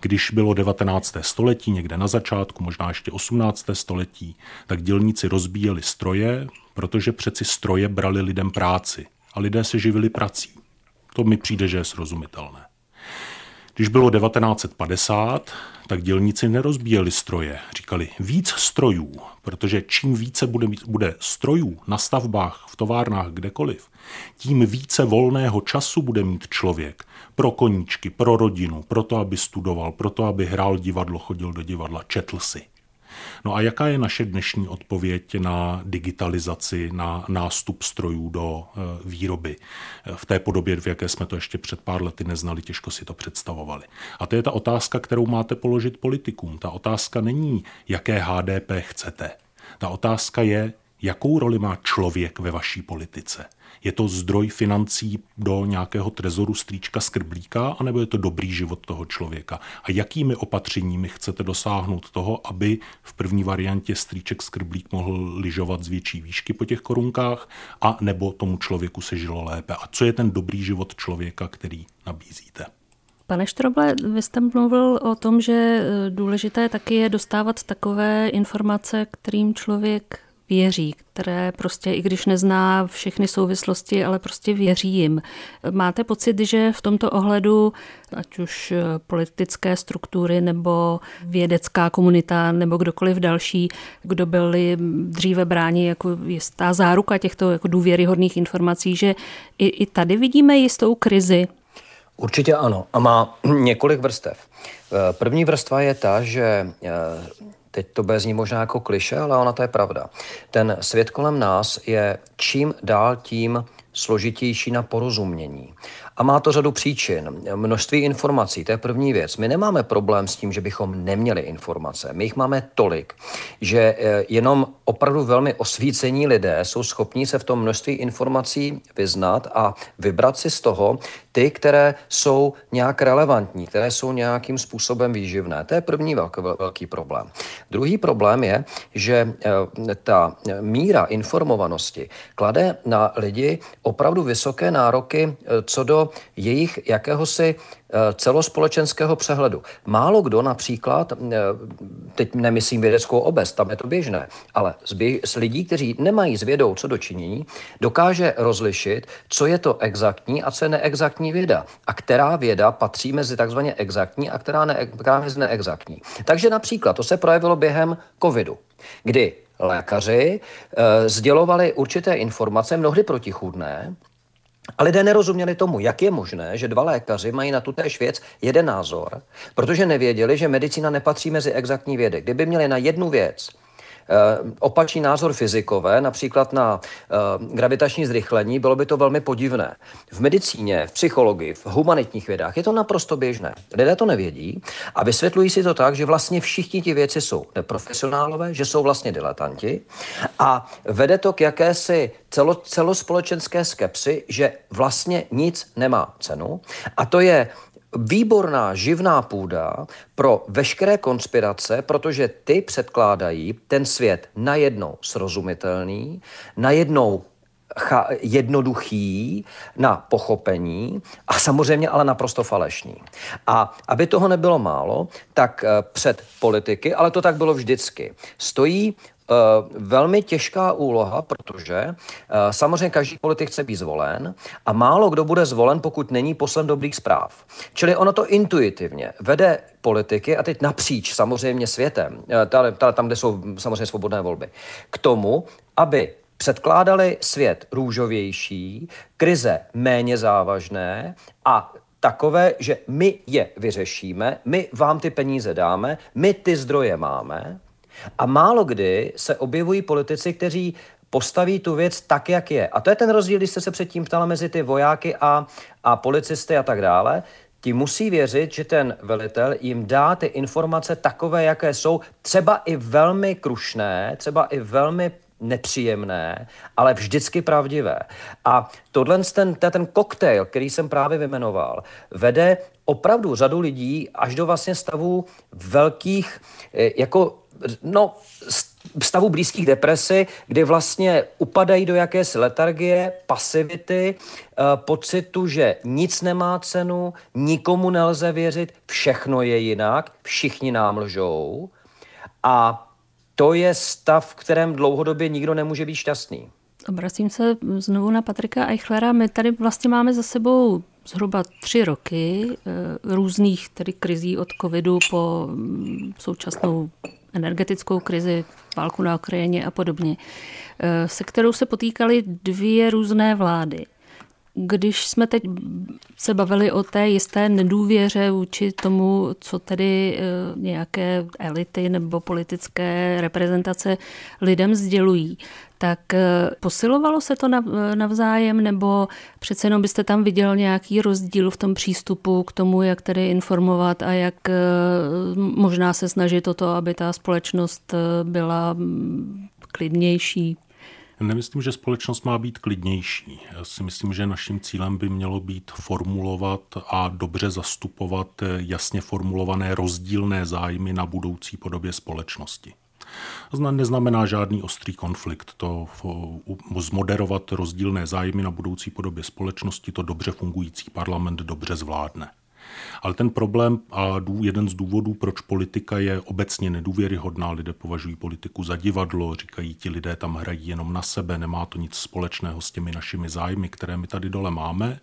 Když bylo 19. století, někde na začátku, možná ještě 18. století, tak dělníci rozbíjeli stroje, protože přeci stroje brali lidem práci a lidé se živili prací To mi přijde, že je srozumitelné. Když bylo 1950, tak dělníci nerozbíjeli stroje. Říkali víc strojů, protože čím více bude, bude strojů na stavbách, v továrnách, kdekoliv, tím více volného času bude mít člověk pro koníčky, pro rodinu, pro to, aby studoval, pro to, aby hrál divadlo, chodil do divadla, četl si. No a jaká je naše dnešní odpověď na digitalizaci, na nástup strojů do eh, výroby? V té podobě, v jaké jsme to ještě před pár lety neznali, těžko si to představovali. A to je ta otázka, kterou máte položit politikům. Ta otázka není, jaké HDP chcete. Ta otázka je, jakou roli má člověk ve vaší politice. Je to zdroj financí do nějakého trezoru strýčka skrblíka, anebo je to dobrý život toho člověka? A jakými opatřeními chcete dosáhnout toho, aby v první variantě strýček skrblík mohl lyžovat z větší výšky po těch korunkách, a nebo tomu člověku se žilo lépe? A co je ten dobrý život člověka, který nabízíte? Pane Štroble, vy jste mluvil o tom, že důležité taky je dostávat takové informace, kterým člověk věří, které prostě, i když nezná všechny souvislosti, ale prostě věří jim. Máte pocit, že v tomto ohledu, ať už politické struktury nebo vědecká komunita nebo kdokoliv další, kdo byli dříve bráni jako jistá záruka těchto jako důvěryhodných informací, že i, i tady vidíme jistou krizi Určitě ano a má několik vrstev. První vrstva je ta, že Teď to bude znít možná jako kliše, ale ona to je pravda. Ten svět kolem nás je čím dál tím složitější na porozumění. A má to řadu příčin. Množství informací, to je první věc. My nemáme problém s tím, že bychom neměli informace. My jich máme tolik, že eh, jenom opravdu velmi osvícení lidé jsou schopní se v tom množství informací vyznat a vybrat si z toho ty, které jsou nějak relevantní, které jsou nějakým způsobem výživné. To je první velký, velký problém. Druhý problém je, že eh, ta míra informovanosti klade na lidi opravdu vysoké nároky eh, co do jejich jakéhosi eh, celospolečenského přehledu. Málo kdo například, eh, teď nemyslím vědeckou obec, tam je to běžné, ale z, běž, z lidí, kteří nemají s vědou co dočinění, dokáže rozlišit, co je to exaktní a co je neexaktní věda. A která věda patří mezi takzvaně exaktní a která, ne, která mezi neexaktní. Takže například to se projevilo během covidu, kdy lékaři e, sdělovali určité informace, mnohdy protichůdné, a lidé nerozuměli tomu, jak je možné, že dva lékaři mají na tutéž věc jeden názor, protože nevěděli, že medicína nepatří mezi exaktní vědy. Kdyby měli na jednu věc opačný názor fyzikové, například na eh, gravitační zrychlení, bylo by to velmi podivné. V medicíně, v psychologii, v humanitních vědách je to naprosto běžné. Lidé to nevědí a vysvětlují si to tak, že vlastně všichni ti věci jsou neprofesionálové, že jsou vlastně diletanti a vede to k jakési celo, celospolečenské skepsy, že vlastně nic nemá cenu a to je výborná živná půda pro veškeré konspirace, protože ty předkládají ten svět najednou srozumitelný, najednou jednoduchý na pochopení a samozřejmě ale naprosto falešný. A aby toho nebylo málo, tak eh, před politiky, ale to tak bylo vždycky, stojí velmi těžká úloha, protože uh, samozřejmě každý politik chce být zvolen a málo kdo bude zvolen, pokud není poslem dobrých zpráv. Čili ono to intuitivně vede politiky, a teď napříč samozřejmě světem, uh, tam, kde jsou samozřejmě svobodné volby, k tomu, aby předkládali svět růžovější, krize méně závažné a takové, že my je vyřešíme, my vám ty peníze dáme, my ty zdroje máme, a málo kdy se objevují politici, kteří postaví tu věc tak, jak je. A to je ten rozdíl, když jste se předtím ptala mezi ty vojáky a, a policisty a tak dále. Ti musí věřit, že ten velitel jim dá ty informace takové, jaké jsou, třeba i velmi krušné, třeba i velmi nepříjemné, ale vždycky pravdivé. A tohle ten, ten koktejl, který jsem právě vymenoval, vede opravdu řadu lidí až do vlastně stavu velkých, eh, jako no, stavu blízkých depresy, kdy vlastně upadají do jakési letargie, pasivity, eh, pocitu, že nic nemá cenu, nikomu nelze věřit, všechno je jinak, všichni nám lžou. A to je stav, v kterém dlouhodobě nikdo nemůže být šťastný. Obracím se znovu na Patrika Eichlera. My tady vlastně máme za sebou zhruba tři roky eh, různých tedy krizí od covidu po mm, současnou energetickou krizi, válku na Ukrajině a podobně, eh, se kterou se potýkaly dvě různé vlády. Když jsme teď se bavili o té jisté nedůvěře vůči tomu, co tedy eh, nějaké elity nebo politické reprezentace lidem sdělují, tak eh, posilovalo se to navzájem, nebo přece jenom byste tam viděl nějaký rozdíl v tom přístupu k tomu, jak tedy informovat a jak eh, možná se snažit o to, aby ta společnost byla mm, klidnější? Nemyslím, že společnost má být klidnější. Já si myslím, že naším cílem by mělo být formulovat a dobře zastupovat jasně formulované rozdílné zájmy na budoucí podobě společnosti. Neznamená žádný ostrý konflikt. To zmoderovat rozdílné zájmy na budoucí podobě společnosti to dobře fungující parlament dobře zvládne. Ale ten problém a jeden z důvodů, proč politika je obecně nedůvěryhodná, lidé považují politiku za divadlo, říkají ti lidé tam hrají jenom na sebe, nemá to nic společného s těmi našimi zájmy, které my tady dole máme,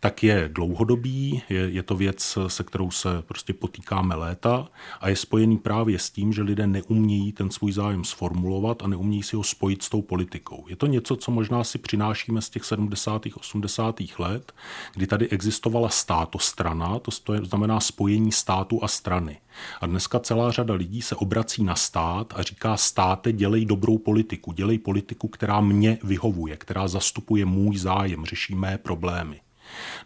tak je dlouhodobý, je, je to věc, se kterou se prostě potýkáme léta a je spojený právě s tím, že lidé neumějí ten svůj zájem sformulovat a neumějí si ho spojit s tou politikou. Je to něco, co možná si přinášíme z těch 70. 80. let, kdy tady existovala státostrana, to znamená spojení státu a strany. A dneska celá řada lidí se obrací na stát a říká státe, dělej dobrou politiku, dělej politiku, která mě vyhovuje, která zastupuje můj zájem, řeší mé problémy.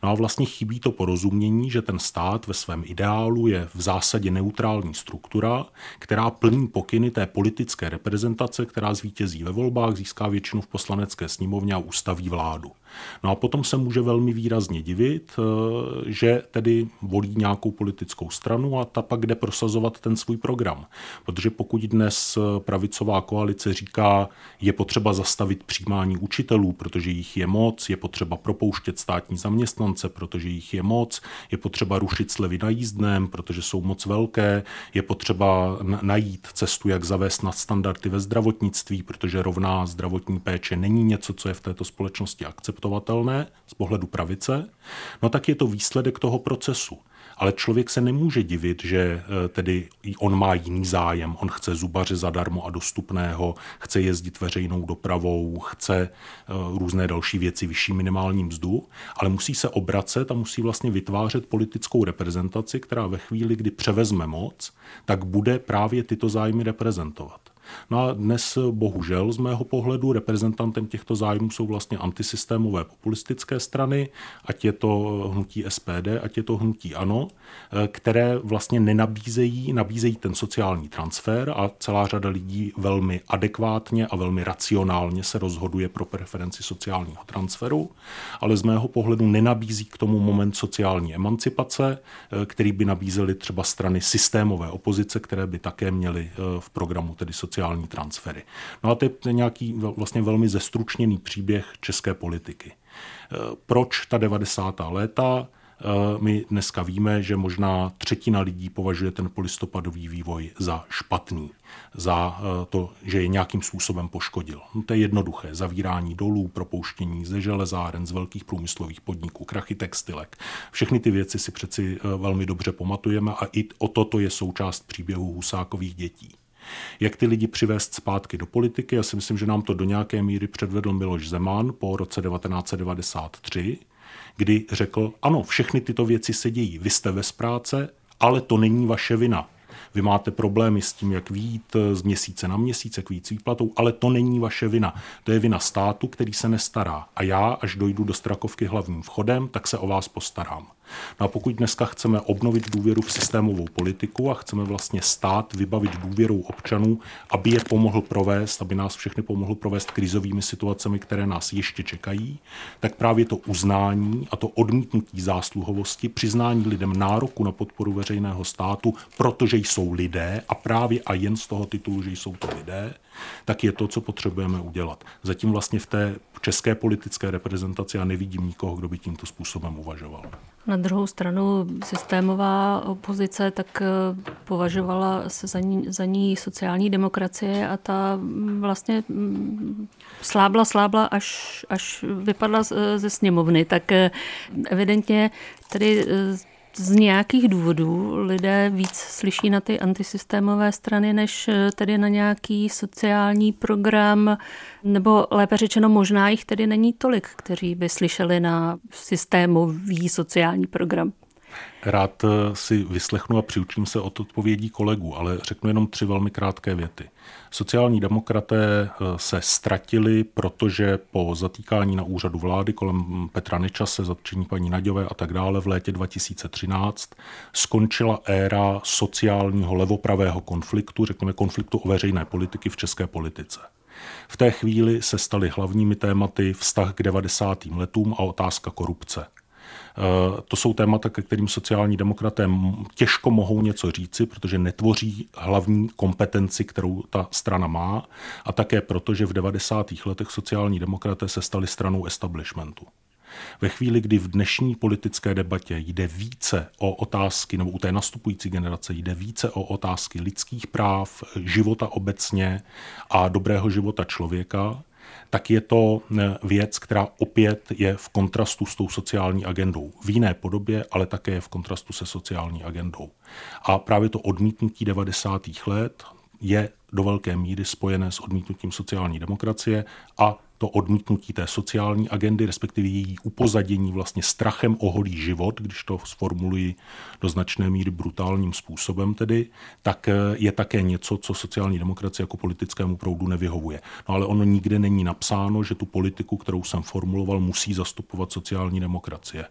No a vlastně chybí to porozumění, že ten stát ve svém ideálu je v zásadě neutrální struktura, která plní pokyny té politické reprezentace, která zvítězí ve volbách, získá většinu v poslanecké sněmovně a ustaví vládu. No a potom se může velmi výrazně divit, eh, že tedy volí nějakou politickou stranu a ta pak jde prosazovat ten svůj program. Protože pokud dnes pravicová koalice říká, je potřeba zastavit přijímání učitelů, protože jich je moc, je potřeba propouštět státní zaměstnance, protože jich je moc, je potřeba rušit slevy na jízdném, protože jsou moc velké, je potřeba najít cestu, jak zavést na standardy ve zdravotnictví, protože rovná zdravotní péče není něco, co je v této společnosti akceptovatelné akceptovatelné z pohledu pravice, no tak je to výsledek toho procesu. Ale člověk se nemůže divit, že eh, tedy on má jiný zájem, on chce zubaře zadarmo a dostupného, chce jezdit veřejnou dopravou, chce eh, různé další věci, vyšší minimální mzdu, ale musí se obracet a musí vlastně vytvářet politickou reprezentaci, která ve chvíli, kdy převezme moc, tak bude právě tyto zájmy reprezentovat. No a dnes bohužel z mého pohledu reprezentantem těchto zájmů jsou vlastně antisystémové populistické strany, ať je to hnutí SPD, ať je to hnutí ANO, které vlastně nenabízejí, nabízejí ten sociální transfer a celá řada lidí velmi adekvátně a velmi racionálně se rozhoduje pro preferenci sociálního transferu, ale z mého pohledu nenabízí k tomu moment sociální emancipace, který by nabízely třeba strany systémové opozice, které by také měly v programu tedy sociální sociální transfery. No a to je nějaký vlastně velmi zestručněný příběh české politiky. E, proč ta 90. léta? E, my dneska víme, že možná třetina lidí považuje ten polistopadový vývoj za špatný, za e, to, že je nějakým způsobem poškodil. No to je jednoduché. Zavírání dolů, propouštění ze železáren, z velkých průmyslových podniků, krachy textilek. Všechny ty věci si přeci velmi dobře pamatujeme a i o toto je součást příběhu Husákových dětí. Jak ty lidi přivést zpátky do politiky? Já si myslím, že nám to do nějaké míry předvedl Miloš Zeman po roce 1993, kdy řekl, ano, všechny tyto věci se dějí, vy jste ve práce, ale to není vaše vina. Vy máte problémy s tím, jak vít z měsíce na měsíc, jak vít s výplatou, ale to není vaše vina. To je vina státu, který se nestará. A já, až dojdu do Strakovky hlavním vchodem, tak se o vás postarám. No a pokud dneska chceme obnovit důvěru v systémovou politiku a chceme vlastně stát vybavit důvěrou občanů, aby je pomohl provést, aby nás všechny pomohl provést krizovými situacemi, které nás ještě čekají, tak právě to uznání a to odmítnutí zásluhovosti, přiznání lidem nároku na podporu veřejného státu, protože jsou lidé a právě a jen z toho titulu, že jsou to lidé, tak je to, co potřebujeme udělat. Zatím vlastně v té české politické reprezentaci já nevidím nikoho, kdo by tímto způsobem uvažoval. Na druhou stranu systémová opozice tak eh, považovala se za ní, za ní sociální demokracie a ta mm, vlastně mm, slábla, slábla, až, až vypadla ze sněmovny. Tak eh, evidentně tedy eh, z nějakých důvodů lidé víc slyší na ty antisystémové strany, než eh, tedy na nějaký sociální program, nebo lépe řečeno, možná jich tedy není tolik, kteří by slyšeli na systémový sociální program. Rád eh, si vyslechnu a přiučím se od odpovědí kolegů, ale řeknu jenom tři velmi krátké věty. Sociální demokraté eh, se ztratili, protože po zatýkání na úřadu vlády kolem Petra Nečase, zatčení paní Naďové a tak dále v létě 2013 skončila éra sociálního levopravého konfliktu, řekněme konfliktu o veřejné politiky v české politice. V té chvíli se staly hlavními tématy vztah k 90. letům a otázka korupce. Eh, to jsou témata, ke kterým sociální demokraté těžko mohou něco říci, protože netvoří hlavní kompetenci, kterou ta strana má, a také proto, že v 90. letech sociální demokraté se stali stranou establishmentu. Ve chvíli, kdy v dnešní politické debatě jde více o otázky, nebo u té nastupující generace jde více o otázky lidských práv, života obecně a dobrého života člověka, tak je to eh, věc, která opět je v kontrastu s tou sociální agendou. V jiné podobě, ale také v kontrastu se sociální agendou. A právě to odmítnutí 90. let je do velké míry spojené s odmítnutím sociální demokracie a to odmítnutí té sociální agendy, respektive její upozadění vlastně strachem o holý život, když to sformuluji do značné míry brutálním způsobem tedy, tak eh, je také něco, co sociální demokracie jako politickému proudu nevyhovuje. No ale ono nikde není napsáno, že tu politiku, kterou jsem formuloval, musí zastupovat sociální demokracie.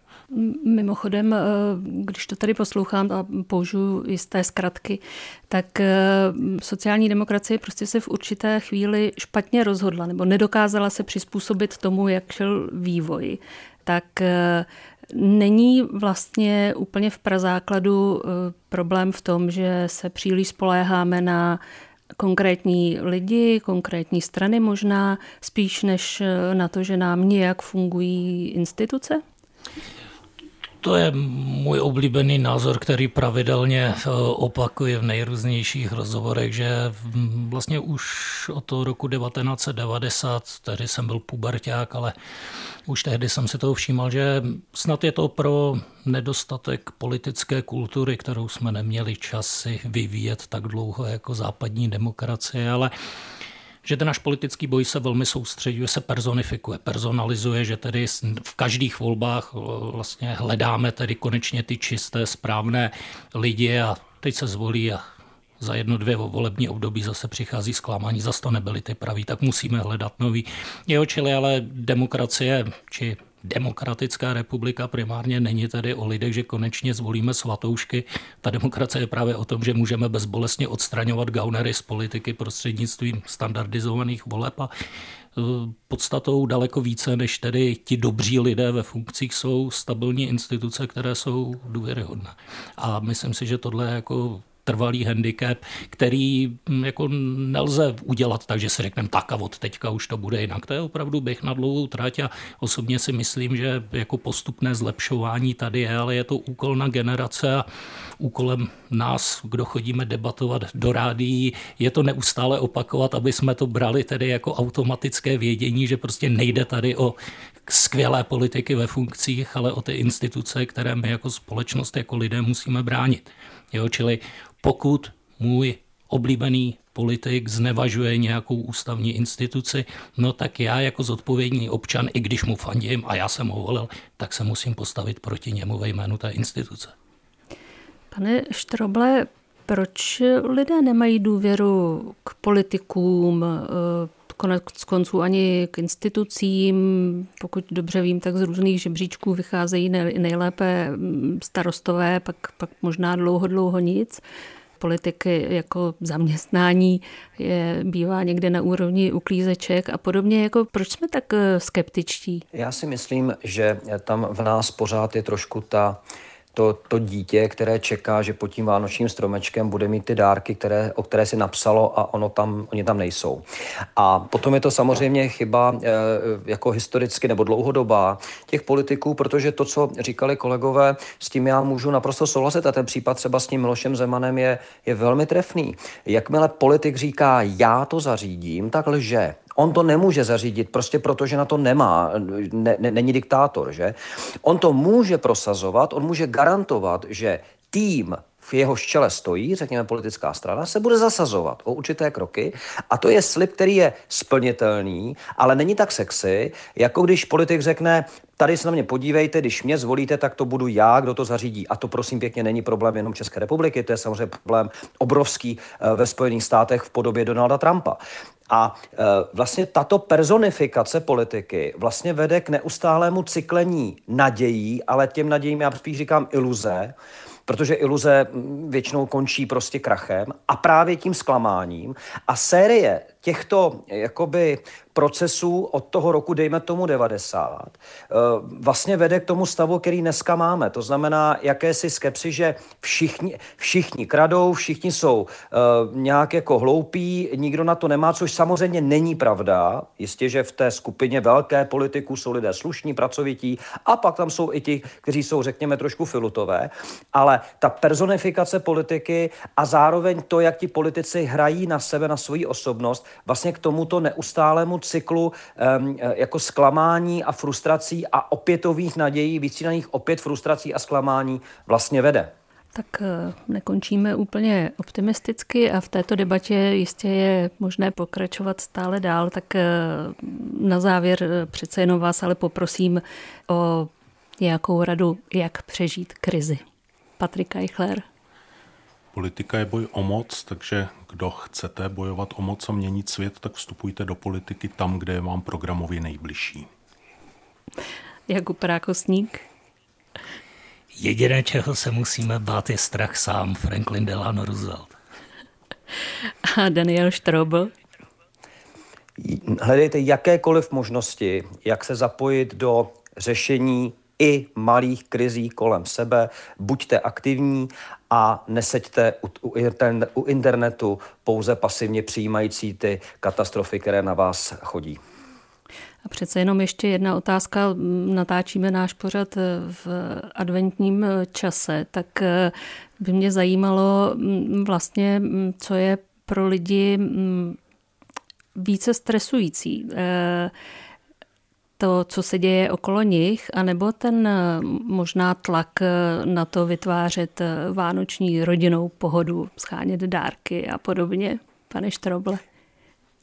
Mimochodem, eh, když to tady poslouchám a použiju jisté zkratky, tak eh, sociální demokracie prostě se v určité chvíli špatně rozhodla nebo nedokázala se přizpůsobit tomu, jak šel vývoj, tak eh, není vlastně úplně v prazákladu eh, problém v tom, že se příliš spoléháme na konkrétní lidi, konkrétní strany možná, spíš než eh, na to, že nám nějak fungují instituce? To je můj oblíbený názor, který pravidelně eh, opakuje v nejrůznějších rozhovorech, že vlastně už od toho roku 1990, tehdy jsem byl puberták, ale už tehdy jsem si toho všímal, že snad je to pro nedostatek politické kultury, kterou jsme neměli čas si vyvíjet tak dlouho jako západní demokracie, ale že ten náš politický boj se velmi soustředuje, se personifikuje, personalizuje, že tedy v každých volbách vlastně hledáme tedy konečně ty čisté, správné lidi a teď se zvolí a za jedno, dvě volební období zase přichází zklamání, zase to nebyly ty praví, tak musíme hledat nový. Jeho čili ale demokracie, či demokratická republika primárně není tedy o lidech, že konečně zvolíme svatoušky. Ta demokracie je právě o tom, že můžeme bezbolestně odstraňovat gaunery z politiky prostřednictvím standardizovaných voleb a e, podstatou daleko více, než tedy ti dobří lidé ve funkcích jsou stabilní instituce, které jsou důvěryhodné. A myslím si, že tohle je jako trvalý handicap, který hm, jako nelze udělat tak, že si řekneme tak a od teďka už to bude jinak. To je opravdu běh na dlouhou trať a osobně si myslím, že jako postupné zlepšování tady je, ale je to úkol na generace a úkolem nás, kdo chodíme debatovat do rádií, je to neustále opakovat, aby jsme to brali tedy jako automatické vědění, že prostě nejde tady o skvělé politiky ve funkcích, ale o ty instituce, které my jako společnost, jako lidé musíme bránit. Jo, čili pokud můj oblíbený politik znevažuje nějakou ústavní instituci, no tak já jako zodpovědný občan, i když mu fandím a já jsem ho volil, tak se musím postavit proti němu ve jménu té instituce. Pane Štroble, proč lidé nemají důvěru k politikům, eh, konec konců ani k institucím, pokud dobře vím, tak z různých žebříčků vycházejí nejlépe mm, starostové, pak, pak možná dlouho, dlouho nic politiky jako zaměstnání je, bývá někde na úrovni uklízeček a podobně. Jako proč jsme tak eh, skeptičtí? Já si myslím, že tam v nás pořád je trošku ta to, to dítě, které čeká, že pod tím vánočním stromečkem bude mít ty dárky, které, o které si napsalo a ono tam, oni tam nejsou. A potom je to samozřejmě chyba e, jako historicky nebo dlouhodobá těch politiků, protože to, co říkali kolegové, s tím já můžu naprosto souhlasit a ten případ třeba s tím Milošem Zemanem je, je velmi trefný. Jakmile politik říká, já to zařídím, tak lže. On to nemůže zařídit, prostě protože na to nemá, ne, ne, není diktátor, že? On to může prosazovat, on může garantovat, že tým v jeho čele stojí, řekněme politická strana, se bude zasazovat o určité kroky a to je slib, který je splnitelný, ale není tak sexy, jako když politik řekne, tady se na mě podívejte, když mě zvolíte, tak to budu já, kdo to zařídí. A to prosím pěkně není problém jenom České republiky, to je samozřejmě problém obrovský eh, ve Spojených státech v podobě Donalda Trumpa. A e, vlastně tato personifikace politiky vlastně vede k neustálému cyklení nadějí, ale těm nadějím já spíš říkám iluze, protože iluze většinou končí prostě krachem a právě tím zklamáním. A série těchto jakoby procesů od toho roku, dejme tomu 90, eh, vlastně vede k tomu stavu, který dneska máme. To znamená jakési skepsy, že všichni, všichni kradou, všichni jsou uh, nějak jako hloupí, nikdo na to nemá, což samozřejmě není pravda. Jistě, že v té skupině velké politiků jsou lidé slušní, pracovití a pak tam jsou i ti, kteří jsou, řekněme, trošku filutové. Ale ta personifikace politiky a zároveň to, jak ti politici hrají na sebe, na svoji osobnost, vlastně k tomuto neustálému cyklu um, jako zklamání a frustrací a opětových nadějí, vystřídaných opět frustrací a zklamání vlastně vede. Tak eh, nekončíme úplně optimisticky a v této debatě jistě je možné pokračovat stále dál, tak eh, na závěr přece jenom vás ale poprosím o nějakou radu, jak přežít krizi. Patrik Eichler. Politika je boj o moc, takže kdo chcete bojovat o moc a měnit svět, tak vstupujte do politiky tam, kde je vám programově nejbližší. Jakub Prákosník. Jediné, čeho se musíme bát, je strach sám. Franklin Delano Roosevelt. A Daniel Strobel. Hledejte jakékoliv možnosti, jak se zapojit do řešení i malých krizí kolem sebe. Buďte aktivní a neseďte u, u internetu pouze pasivně přijímající ty katastrofy, které na vás chodí. A přece jenom ještě jedna otázka. Natáčíme náš pořad v adventním čase, tak by mě zajímalo vlastně, co je pro lidi více stresující to, co se děje okolo nich, anebo ten eh, možná tlak eh, na to vytvářet eh, vánoční rodinnou pohodu, schánět dárky a podobně, pane Štroble?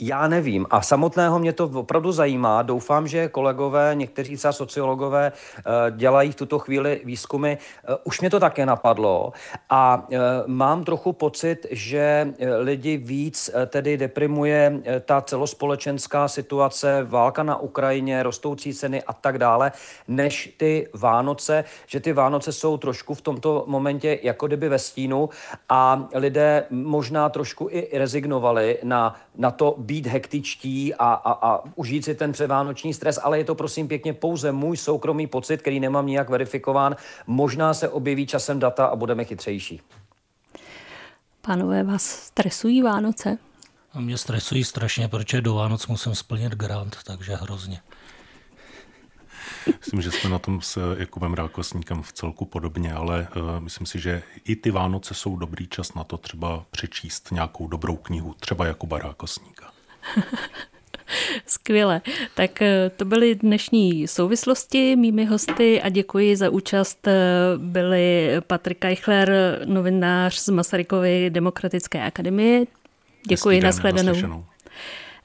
Já nevím. A samotného mě to opravdu zajímá. Doufám, že kolegové, někteří třeba sociologové eh, dělají v tuto chvíli výzkumy. Eh, už mě to také napadlo a eh, mám trochu pocit, že lidi víc tedy deprimuje ta celospolečenská situace, válka na Ukrajině, rostoucí ceny a tak dále, než ty Vánoce, že ty Vánoce jsou trošku v tomto momentě jako kdyby ve stínu a lidé možná trošku i rezignovali na, na to být hektičtí a, a, a užít si ten předvánoční stres, ale je to prosím pěkně pouze můj soukromý pocit, který nemám nijak verifikován. Možná se objeví časem data a budeme chytřejší. Pánové, vás stresují Vánoce? A mě stresují strašně, protože do Vánoc musím splnit grant, takže hrozně. Myslím, že jsme na tom s Jakubem Rákosníkem v celku podobně, ale uh, myslím si, že i ty Vánoce jsou dobrý čas na to třeba přečíst nějakou dobrou knihu, třeba Jakuba Rákosníka. Skvěle. Tak eh, to byly dnešní souvislosti mými hosty a děkuji za účast. Eh, byli Patrik Eichler, novinář z Masarykovy demokratické akademie. Děkuji, den, nashledanou.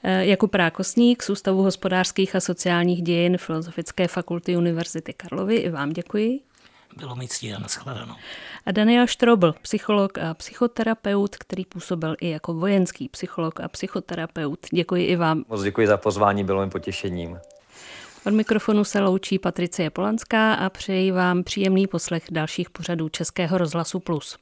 Eh, Jakub Prákosník z Ústavu hospodářských a sociálních dějin Filozofické fakulty Univerzity Karlovy. I vám děkuji. Bylo mi ctí a nashledanou. A Daniel Štrobl, psycholog a psychoterapeut, který působil i jako vojenský psycholog a psychoterapeut. Děkuji i vám. Moc děkuji za pozvání, bylo mi potěšením. Od mikrofonu se loučí Patricie Polanská a přeji vám příjemný poslech dalších pořadů Českého rozhlasu Plus.